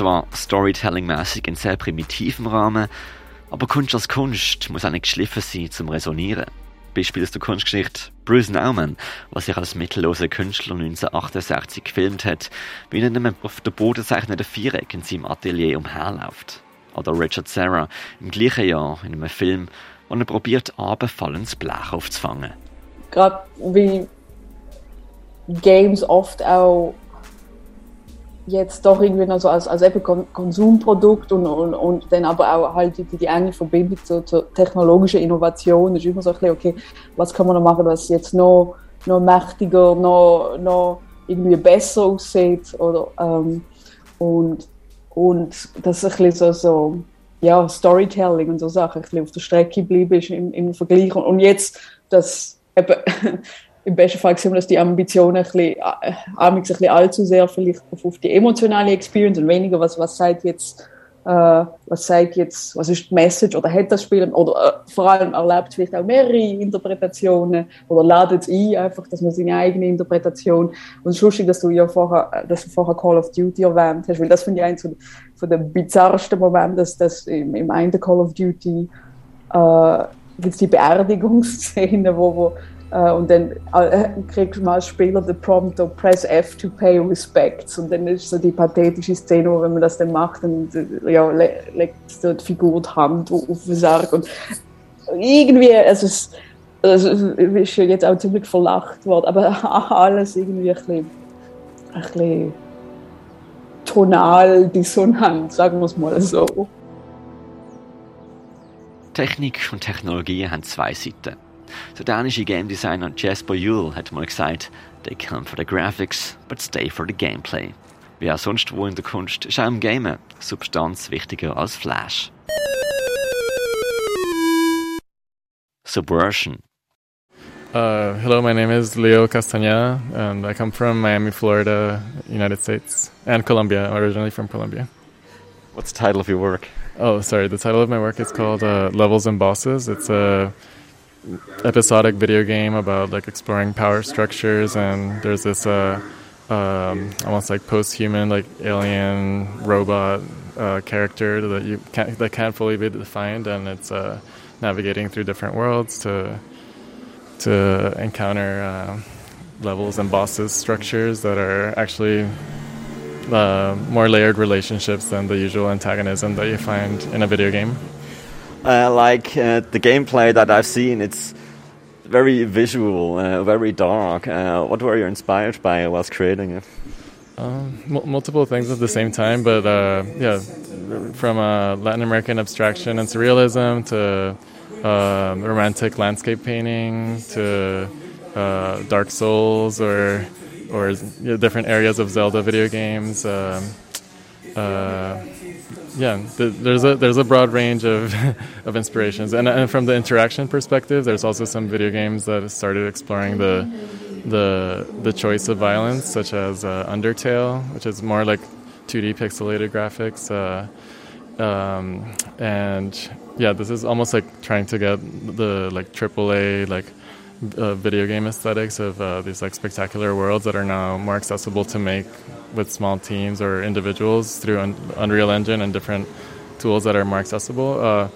Zwar Storytelling-mäßig in sehr primitivem Rahmen, aber Kunst als Kunst muss auch nicht geschliffen sein zum Resonieren. Beispiel aus der Kunstgeschichte Bruce Nauman, was sich als mittelloser Künstler 1968 gefilmt hat, wie er in einem auf der Boden zeichnenden Viereck in seinem Atelier umherläuft. Oder Richard Serra im gleichen Jahr in einem Film, wo er probiert, abendfallendes Blech aufzufangen. Gerade wie Games oft auch jetzt doch irgendwie noch so als, als eben Konsumprodukt und, und, und dann aber auch halt die, die enge Verbindung zur, zur technologischen Innovation ist immer so ein bisschen, okay, was kann man noch machen, was jetzt noch, noch mächtiger, noch, noch irgendwie besser aussieht oder ähm, und, und das ist ein bisschen so, so ja, Storytelling und so Sachen ein bisschen auf der Strecke geblieben ist im, im Vergleich. Und, und jetzt das eben im besten Fall sehen wir, dass die Ambitionen ein bisschen, äh, ein bisschen allzu sehr vielleicht auf die emotionale Experience und weniger, was, was sagt jetzt, äh, was sagt jetzt, was ist die Message oder hat das Spiel oder äh, vor allem erlebt vielleicht auch mehrere Interpretationen oder ladet es ein, einfach, dass man seine eigene Interpretation und es lustig, dass du ja vorher, äh, dass du vorher Call of Duty erwähnt hast, weil das finde ich eins von den bizarrsten Momenten, dass das im, im einen Call of Duty äh, gibt es die Beerdigungsszene, wo, wo Uh, und dann kriegst du mal als Spieler den Prompt, press F to pay respects. Und dann ist so die pathetische Szene, wo wenn man das dann macht, dann ja, le legt so die Figur die Hand auf den Sarg. Und irgendwie, also es, also ist ja jetzt auch ziemlich verlacht worden, aber alles irgendwie ein bisschen, ein bisschen tonal dissonant, sagen wir es mal so. Technik und Technologie haben zwei Seiten. Der danische Game Designer Jasper Yule hat mal gesagt, they come for the graphics, but stay for the gameplay. Wie auch sonst wo in der Kunst ist auch im Gamen Substanz wichtiger als Flash. Subversion. Uh, hello, my name is Leo Castañeda, and I come from Miami, Florida, United States, and Colombia, originally from Colombia. What's the title of your work? Oh, sorry. The title of my work is called uh, Levels and Bosses. It's a episodic video game about like exploring power structures, and there's this uh, um, almost like post-human, like alien robot uh, character that you can't that can't fully be defined, and it's uh, navigating through different worlds to to encounter uh, levels and bosses structures that are actually uh, more layered relationships than the usual antagonism that you find in a video game. Uh, like uh, the gameplay that I've seen, it's very visual, uh, very dark. Uh, what were you inspired by whilst creating it? Um, multiple things at the same time, but uh, yeah, from Latin American abstraction and surrealism to um, romantic landscape painting to uh, Dark Souls or or you know, different areas of Zelda video games. Um, yeah, there's a there's a broad range of of inspirations, and, and from the interaction perspective, there's also some video games that started exploring the the the choice of violence, such as uh, Undertale, which is more like 2D pixelated graphics, uh, um, and yeah, this is almost like trying to get the like AAA like uh, video game aesthetics of uh, these like spectacular worlds that are now more accessible to make with small teams or individuals through un- Unreal Engine and different tools that are more accessible. Uh,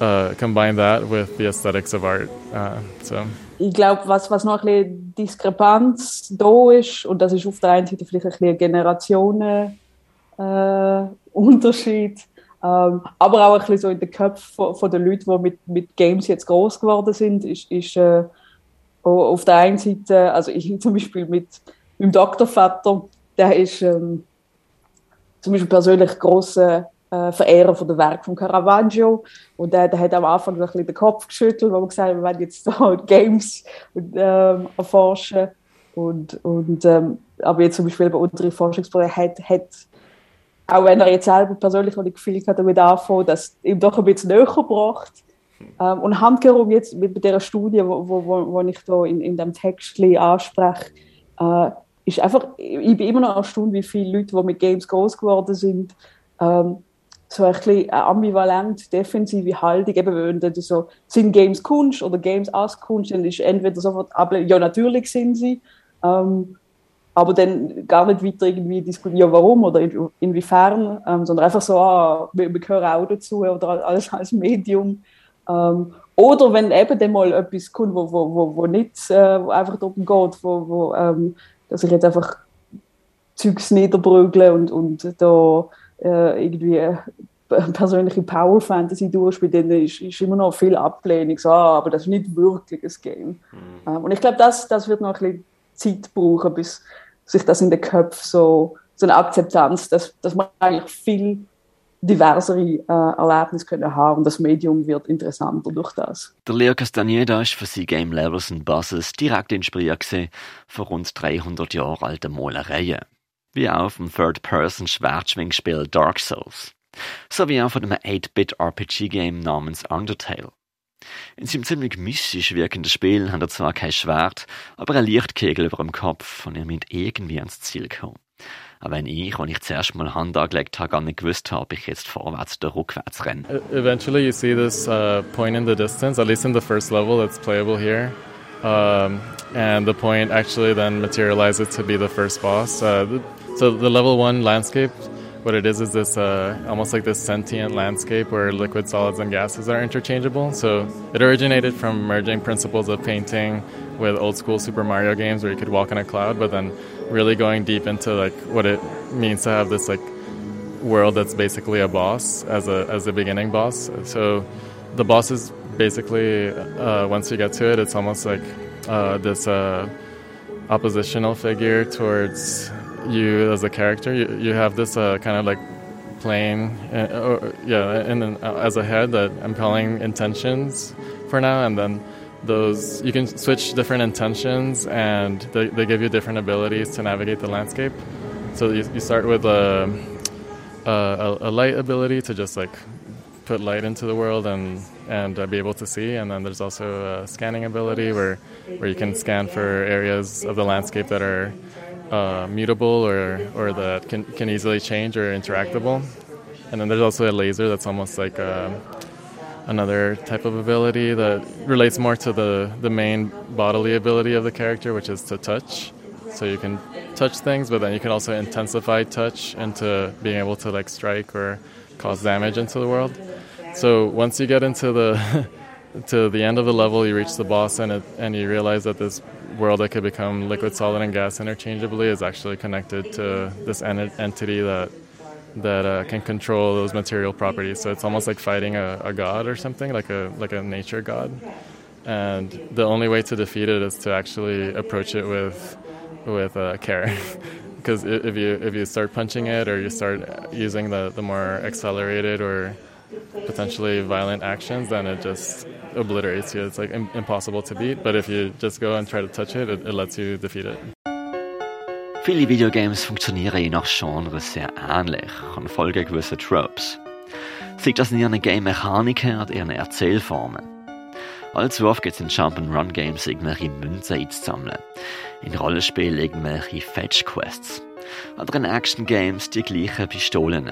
uh combine that with the aesthetics of art. Uh, so. Ich glaube, was, was noch ein bisschen Diskrepanz da ist, und das ist auf der einen Seite vielleicht ein bisschen Generationenunterschied, äh, ähm, aber auch ein bisschen so in den Köpfen von, von den Leuten, die mit, mit Games jetzt groß geworden sind, ist, ist äh, auf der einen Seite, also ich zum Beispiel mit meinem Doktorvater, der ist ähm, zum Beispiel persönlich grosser äh, Verehrer von der Werk von Caravaggio und der, der hat am Anfang ein bisschen den Kopf geschüttelt, wo man gesagt hat, wir werden jetzt da Games ähm, erforschen und, und ähm, aber jetzt zum Beispiel bei unseren Forschungsprojekten hat, hat auch wenn er jetzt selber persönlich noch nicht hat, damit anfangen, das ihm doch ein bisschen näher gebracht. Ähm, und handgehoben jetzt mit dieser Studie, wo, wo, wo ich da in, in dem Text anspreche, äh, ist einfach, ich bin immer noch erstaunt, wie viele Leute, die mit Games groß geworden sind, ähm, so ein bisschen ambivalent, defensive Haltung, eben wenn du so, sind Games Kunst oder Games als Kunst, dann ist entweder sofort, ja natürlich sind sie, ähm, aber dann gar nicht weiter irgendwie diskutieren, warum oder in, inwiefern, ähm, sondern einfach so, ah, wir, wir gehören auch dazu oder alles als Medium. Ähm, oder wenn eben dann mal etwas kommt, wo, wo, wo, wo nicht äh, wo einfach darum geht, wo, wo, ähm, dass ich jetzt einfach Zeugs niederbrügle und, und da äh, irgendwie äh, persönliche Power Fantasy durchspiele, dann ist, ist immer noch viel Ablehnung. So, ah, aber das ist nicht wirklich ein Game. Mhm. Ähm, und ich glaube, das, das wird noch ein bisschen Zeit brauchen, bis sich das in den Köpfen so, so eine Akzeptanz, dass, dass man eigentlich viel diversere äh, Erlebnisse können haben und das Medium wird interessanter durch das. Der Leo Castaneda ist für sein Game Levels and Buzzes direkt inspiriert von rund 300 Jahren alten Malereien. Wie auch vom Third-Person-Schwertschwingspiel Dark Souls. Sowie auch von einem 8-Bit-RPG-Game namens Undertale. In seinem ziemlich mystisch wirkenden Spiel hat er zwar kein Schwert, aber ein Lichtkegel über dem Kopf und er müsst irgendwie ans Ziel kommen. Aber wenn ich, als ich zuerst mal Hand angelegt habe, gar nicht gewusst habe, ob ich jetzt vorwärts oder rückwärts renne. Eventually you see this uh, point in the distance, at least in the first level that's playable here. Um, and the point actually then materializes to be the first boss. Uh, so the level one landscape what it is is this uh, almost like this sentient landscape where liquid solids and gases are interchangeable so it originated from merging principles of painting with old school super mario games where you could walk on a cloud but then really going deep into like what it means to have this like world that's basically a boss as a as a beginning boss so the boss is basically uh, once you get to it it's almost like uh, this uh, oppositional figure towards you as a character. You, you have this uh, kind of like plane, uh, or, yeah, and uh, as a head that impelling intentions for now, and then those you can switch different intentions, and they, they give you different abilities to navigate the landscape. So you, you start with a, a, a light ability to just like put light into the world and and uh, be able to see. And then there's also a scanning ability where where you can scan for areas of the landscape that are uh, mutable or, or that can, can easily change or interactable. And then there's also a laser that's almost like a, uh, another type of ability that relates more to the, the main bodily ability of the character, which is to touch. So you can touch things, but then you can also intensify touch into being able to like strike or cause damage into the world. So once you get into the to the end of the level, you reach the boss, and it, and you realize that this world that could become liquid, solid, and gas interchangeably is actually connected to this en- entity that that uh, can control those material properties. So it's almost like fighting a, a, god or something, like a like a nature god. And the only way to defeat it is to actually approach it with with uh, care. because if you if you start punching it or you start using the, the more accelerated or potentially violent actions, then it just obliterates you. It's like impossible to beat. But if you just go and try to touch it, it, it lets you defeat it. Viele Videogames funktionieren je nach Genre sehr ähnlich und folgen gewissen Tropes. Sieht das in ihren Game-Mechaniken oder ihren Erzählformen. Allzu oft gibt es in Jump-and-Run-Games irgendwelche Münzen einzusammeln. In Rollenspielen irgendwelche Fetch-Quests. Oder in Action-Games die gleichen Pistolen.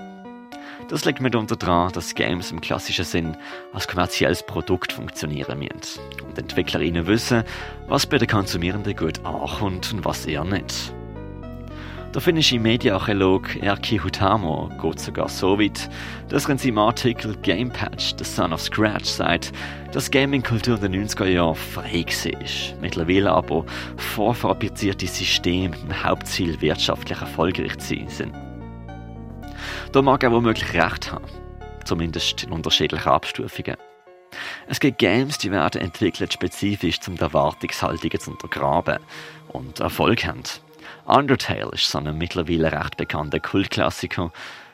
Das liegt mitunter daran, dass Games im klassischen Sinn als kommerzielles Produkt funktionieren müssen. Und Entwicklerinnen wissen, was bei den Konsumierenden gut ankommt und was eher nicht. Der finnische Mediaarchäolog Erkki Hutamo geht sogar so weit, dass er in seinem Artikel Game Patch, The Son of Scratch, sagt, dass Gaming-Kultur in den 90er Jahren frei war, mittlerweile aber vorfabrizierte Systeme mit dem Hauptziel wirtschaftlich erfolgreich zu sein sind. Da mag er womöglich recht haben, zumindest in unterschiedlichen Abstufungen. Es gibt Games, die werden entwickelt spezifisch, um die Erwartungshaltungen zu untergraben und Erfolg haben. Undertale ist so ein mittlerweile recht bekannter Kultklassiker,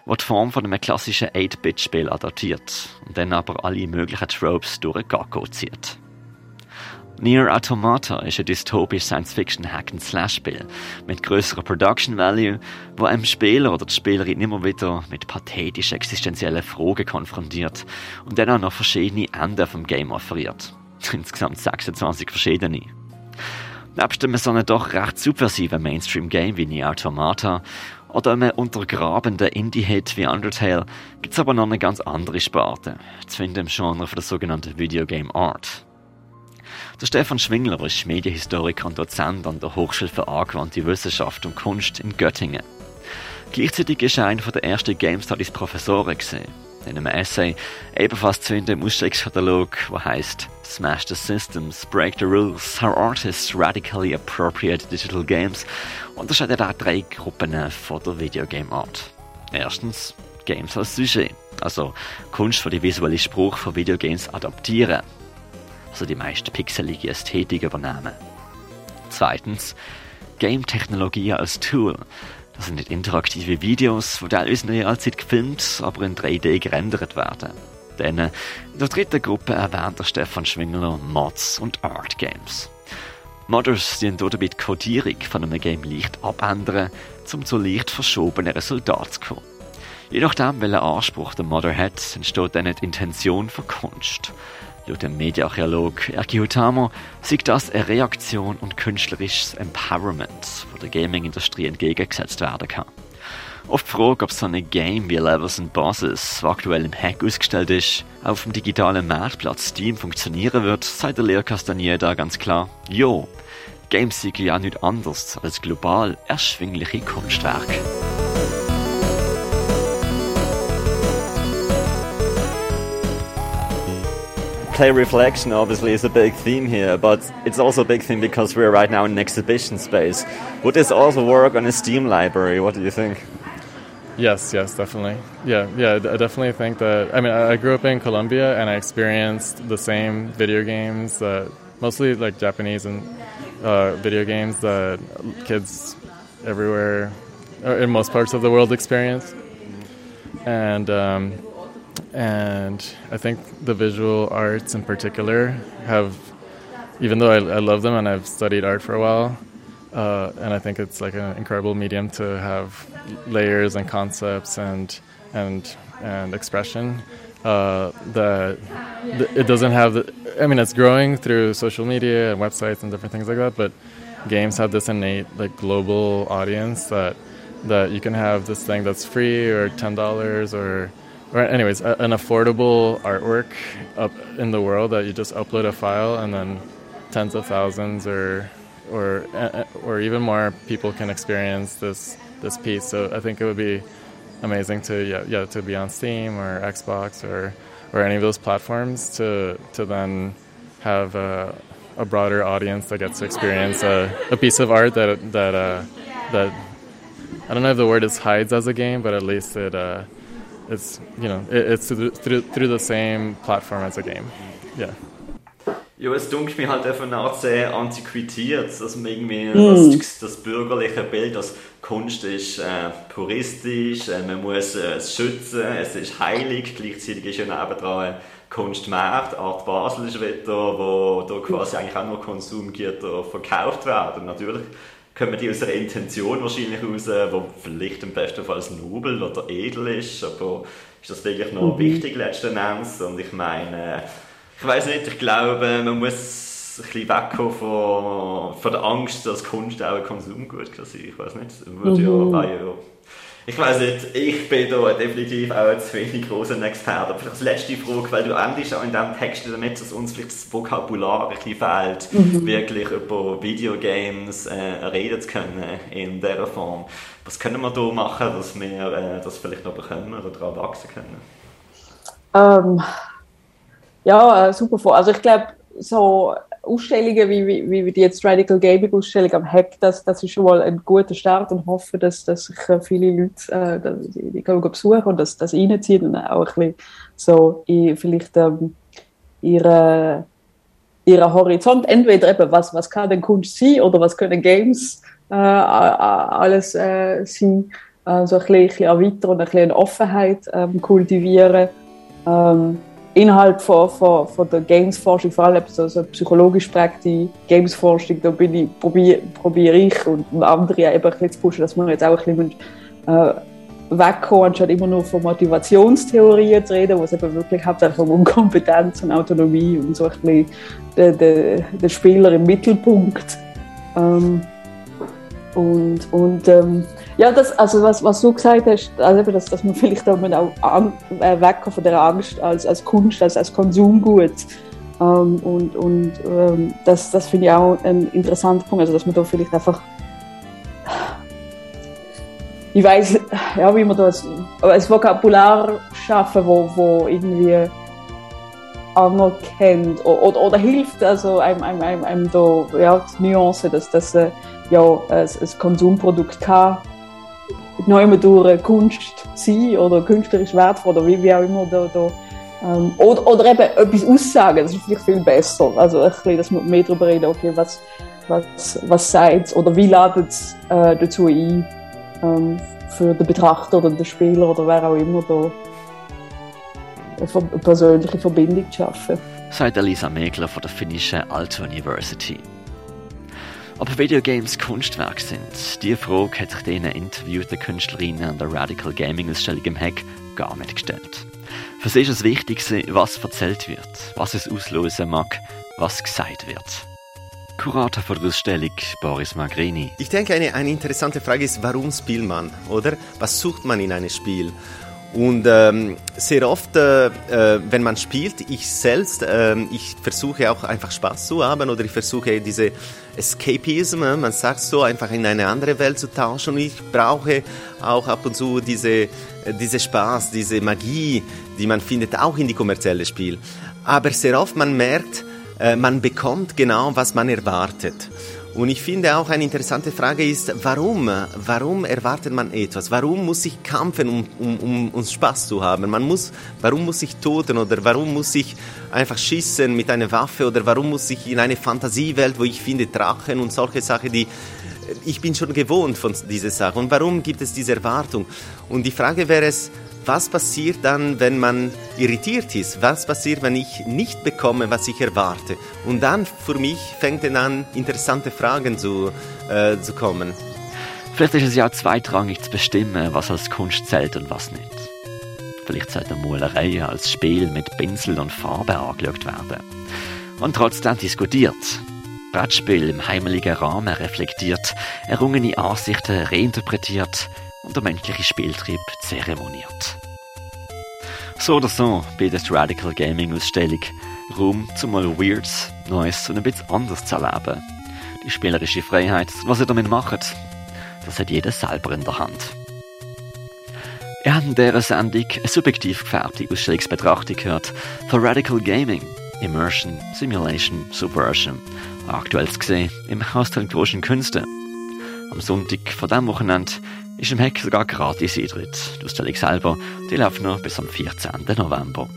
der die Form von einem klassischen 8-Bit-Spiel adaptiert und dann aber alle möglichen Tropes durch ein Gacko zieht. Near Automata ist ein dystopisches Science-Fiction-Hack-and-Slash-Spiel mit größerer Production Value, wo einem Spieler oder die Spielerin immer wieder mit pathetischen existenziellen Fragen konfrontiert und dann auch noch verschiedene Enden vom Game offeriert. Insgesamt 26 verschiedene. Nebst einem so einem doch recht subversiven Mainstream-Game wie Nier Automata oder einem untergrabenden Indie-Hit wie Undertale gibt es aber noch eine ganz andere Sparte, zu finden im Genre von der sogenannten Videogame Art. Der Stefan Schwingler ist Medienhistoriker und Dozent an der Hochschule für angewandte Wissenschaft und Kunst in Göttingen. Gleichzeitig ist er einer der ersten Game Studies Professoren in einem Essay ebenfalls zu finden im Ausstellungskatalog, der heißt Smash the Systems, Break the Rules, How Artists Radically Appropriate Digital Games unterscheidet auch drei Gruppen von der Videogame Art. Erstens Games als Sujet, also Kunst die visuelle Spruch von Videogames adaptieren, also die meist pixelige Ästhetik übernehmen. Zweitens Game-Technologie als Tool, das sind nicht interaktive Videos, die teilweise in Realzeit gefilmt, aber in 3D gerendert werden. Dann in der dritten Gruppe erwähnt der Stefan Schwingler Mods und Art Games. Modders dienen dabei die Codierung von einem Game leicht abändern, um zu leicht verschobenen Resultaten zu kommen. Je nachdem, welchen Anspruch der Modder hat, entsteht dann die Intention für Kunst. Laut dem Mediaarchäolog Erki Hutamo sieht das eine Reaktion und künstlerisches Empowerment, wo der Gaming-Industrie entgegengesetzt werden kann. Auf die Frage, ob so ein Game wie Levels and Bosses, das aktuell im Hack ausgestellt ist, auf dem digitalen Marktplatz Steam funktionieren wird, sagt der Leo Castaneda ganz klar, jo, Games sind ja nichts anderes als global erschwingliche Kunstwerke. Play reflection obviously is a big theme here, but it's also a big theme because we're right now in an exhibition space. Would this also work on a Steam library? What do you think? Yes, yes, definitely. Yeah, yeah, I definitely think that. I mean, I grew up in Colombia and I experienced the same video games that mostly like Japanese and uh, video games that kids everywhere, in most parts of the world, experience. And um, and I think the visual arts in particular have, even though I, I love them and I've studied art for a while, uh, and I think it's like an incredible medium to have layers and concepts and and and expression. Uh, that it doesn't have the. I mean, it's growing through social media and websites and different things like that. But games have this innate like global audience that that you can have this thing that's free or ten dollars or or anyways, a, an affordable artwork up in the world that you just upload a file and then tens of thousands or or or even more people can experience this this piece. So I think it would be amazing to yeah, yeah to be on Steam or Xbox or or any of those platforms to to then have a, a broader audience that gets to experience a, a piece of art that that uh, that I don't know if the word is hides as a game, but at least it uh, it's you know it, it's through, through the same platform as a game. Yeah. Ja, es dunkelt mich halt einfach auch sehr antiquiert, dass man irgendwie mm. das, das, bürgerliche Bild, dass Kunst ist äh, puristisch, äh, man muss äh, es schützen, es ist heilig, gleichzeitig ist ja nebendran Kunstmarkt, Art Basel ist wieder, wo da quasi eigentlich auch nur Konsumgüter verkauft werden. Natürlich kommen die aus einer Intention wahrscheinlich raus, die vielleicht im besten Fall nobel oder edel ist, aber ist das wirklich noch mhm. wichtig letzten Endes? Und ich meine, ich weiß nicht, ich glaube, man muss ein bisschen wegkommen von, von der Angst, dass Kunst auch ein Konsumgut kann sein. Ich weiß nicht, würde mhm. ja, ja Ich weiß nicht, ich bin da definitiv auch zu wenig großer Experte. Vielleicht als letzte Frage, weil du endest auch in diesem Text damit, dass uns vielleicht das Vokabular ein bisschen fehlt, mhm. wirklich über Videogames äh, reden zu können in dieser Form. Was können wir da machen, dass wir äh, das vielleicht noch bekommen oder daran wachsen können? Ähm, ja, äh, super. Also ich glaube, so Ausstellungen wie, wie, wie die jetzt Radical Gaming Ausstellung am Hack, das, das ist schon mal ein guter Start und hoffe, dass, dass sich äh, viele Leute äh, die, die können besuchen und das, das reinziehen und auch ein bisschen so in, vielleicht ähm, ihre, ihre Horizont, entweder eben, was, was kann denn Kunst sein oder was können Games äh, alles äh, sein, äh, so ein bisschen, ein bisschen erweitern und ein bisschen Offenheit ähm, kultivieren. Ähm, innerhalb von, von, von der Games-Forschung, vor allem so, so psychologisch prägte Games-Forschung, da bin ich, probiere probier ich und andere eben ein pushen, dass wir jetzt auch ein bisschen äh, wegkommen, anstatt immer nur von Motivationstheorien zu reden, wo es eben wirklich hauptsächlich um Kompetenz und Autonomie und so ein bisschen den, den, den Spieler im Mittelpunkt. Ähm, und, und ähm, ja, das, also was, was du gesagt hast, also dass, dass man vielleicht auch, auch an, äh, wegkommt von der Angst als, als Kunst, als, als Konsumgut. Ähm, und und ähm, das, das finde ich auch ein interessanter Punkt, also dass man da vielleicht einfach ich weiß, ja, wie man das, ein Vokabular schaffen, wo, wo irgendwie anerkennt oder, oder, hilft, also einem, einem, einem, einem da, ja, die Nuance, dass das äh, ja ein, ein Konsumprodukt kann neu durch Kunst sein oder künstlerisch wertvoll oder wie, wie auch immer da, da ähm, oder, oder eben etwas aussagen, das ist vielleicht viel besser. Also ein bisschen, dass man mehr darüber reden, okay, was, was, was sagt oder wie ladet es äh, dazu ein, ähm, für den Betrachter oder den Spieler oder wer auch immer da eine persönliche Verbindung zu schaffen. Sagt Elisa Megler von der finnischen Aalto University. Ob Videogames Kunstwerk sind, die Frage hat sich den interviewten Künstlerinnen an der Radical Gaming Ausstellung im Hack gar nicht gestellt. Für sie ist es wichtig, was erzählt wird, was es auslösen mag, was gesagt wird. Kurator für die Ausstellung Boris Magrini. Ich denke, eine, eine interessante Frage ist, warum spielt man, oder? Was sucht man in einem Spiel? Und ähm, sehr oft, äh, äh, wenn man spielt, ich selbst, äh, ich versuche auch einfach Spaß zu haben oder ich versuche diese Escapism, äh, man sagt so, einfach in eine andere Welt zu tauschen. Und ich brauche auch ab und zu diese, äh, diese Spaß, diese Magie, die man findet auch in die kommerzielle Spiel. Aber sehr oft man merkt, man bekommt genau, was man erwartet. Und ich finde auch eine interessante Frage ist, warum? Warum erwartet man etwas? Warum muss ich kämpfen, um, um, um uns Spaß zu haben? Man muss, warum muss ich toten oder warum muss ich einfach schießen mit einer Waffe oder warum muss ich in eine Fantasiewelt, wo ich finde Drachen und solche Sachen, die ich bin schon gewohnt von dieser Sache. Und warum gibt es diese Erwartung? Und die Frage wäre es, was passiert dann, wenn man irritiert ist? Was passiert, wenn ich nicht bekomme, was ich erwarte? Und dann für mich fängt dann an, interessante Fragen zu, äh, zu kommen. Vielleicht ist es ja zweitrangig zu bestimmen, was als Kunst zählt und was nicht. Vielleicht sollte eine Malerei als Spiel mit Pinsel und Farbe angeschaut werden. Und trotzdem diskutiert. Brettspiel im heimeligen Rahmen reflektiert, errungene Ansichten reinterpretiert, und der menschliche Spieltrieb zeremoniert. So oder so bietet Radical Gaming Ausstellung Raum zum mal Weirds, Neues und ein bisschen anders zu erleben. Die spielerische Freiheit, was ihr damit macht, das hat jeder selber in der Hand. Ihr habt in dieser Sendung eine subjektiv gefärbte Ausstellungsbetrachtung gehört von Radical Gaming, Immersion, Simulation, Subversion, aktuell zu sehen im Haus der Künste. Am Sonntag von diesem Wochenende ist im Heck sogar gratis Eintritt. Die Ausstellung selber, die läuft noch bis am 14. November.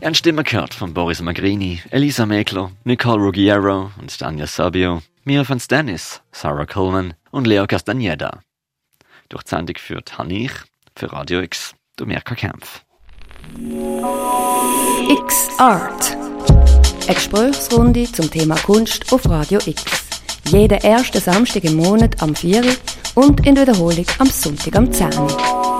Ihr habt Stimmen gehört von Boris Magrini, Elisa Mekler, Nicole Ruggiero und Daniel Sabio, Mia van Stennis, Sarah Coleman und Leo Castaneda. Durch die Sendung führt Hanich für Radio X, du Mirka Kempf. X Art. Eine Gesprächsrunde zum Thema Kunst auf Radio X. Jeden ersten Samstag im Monat am 4 und in Wiederholung am Sonntag am 10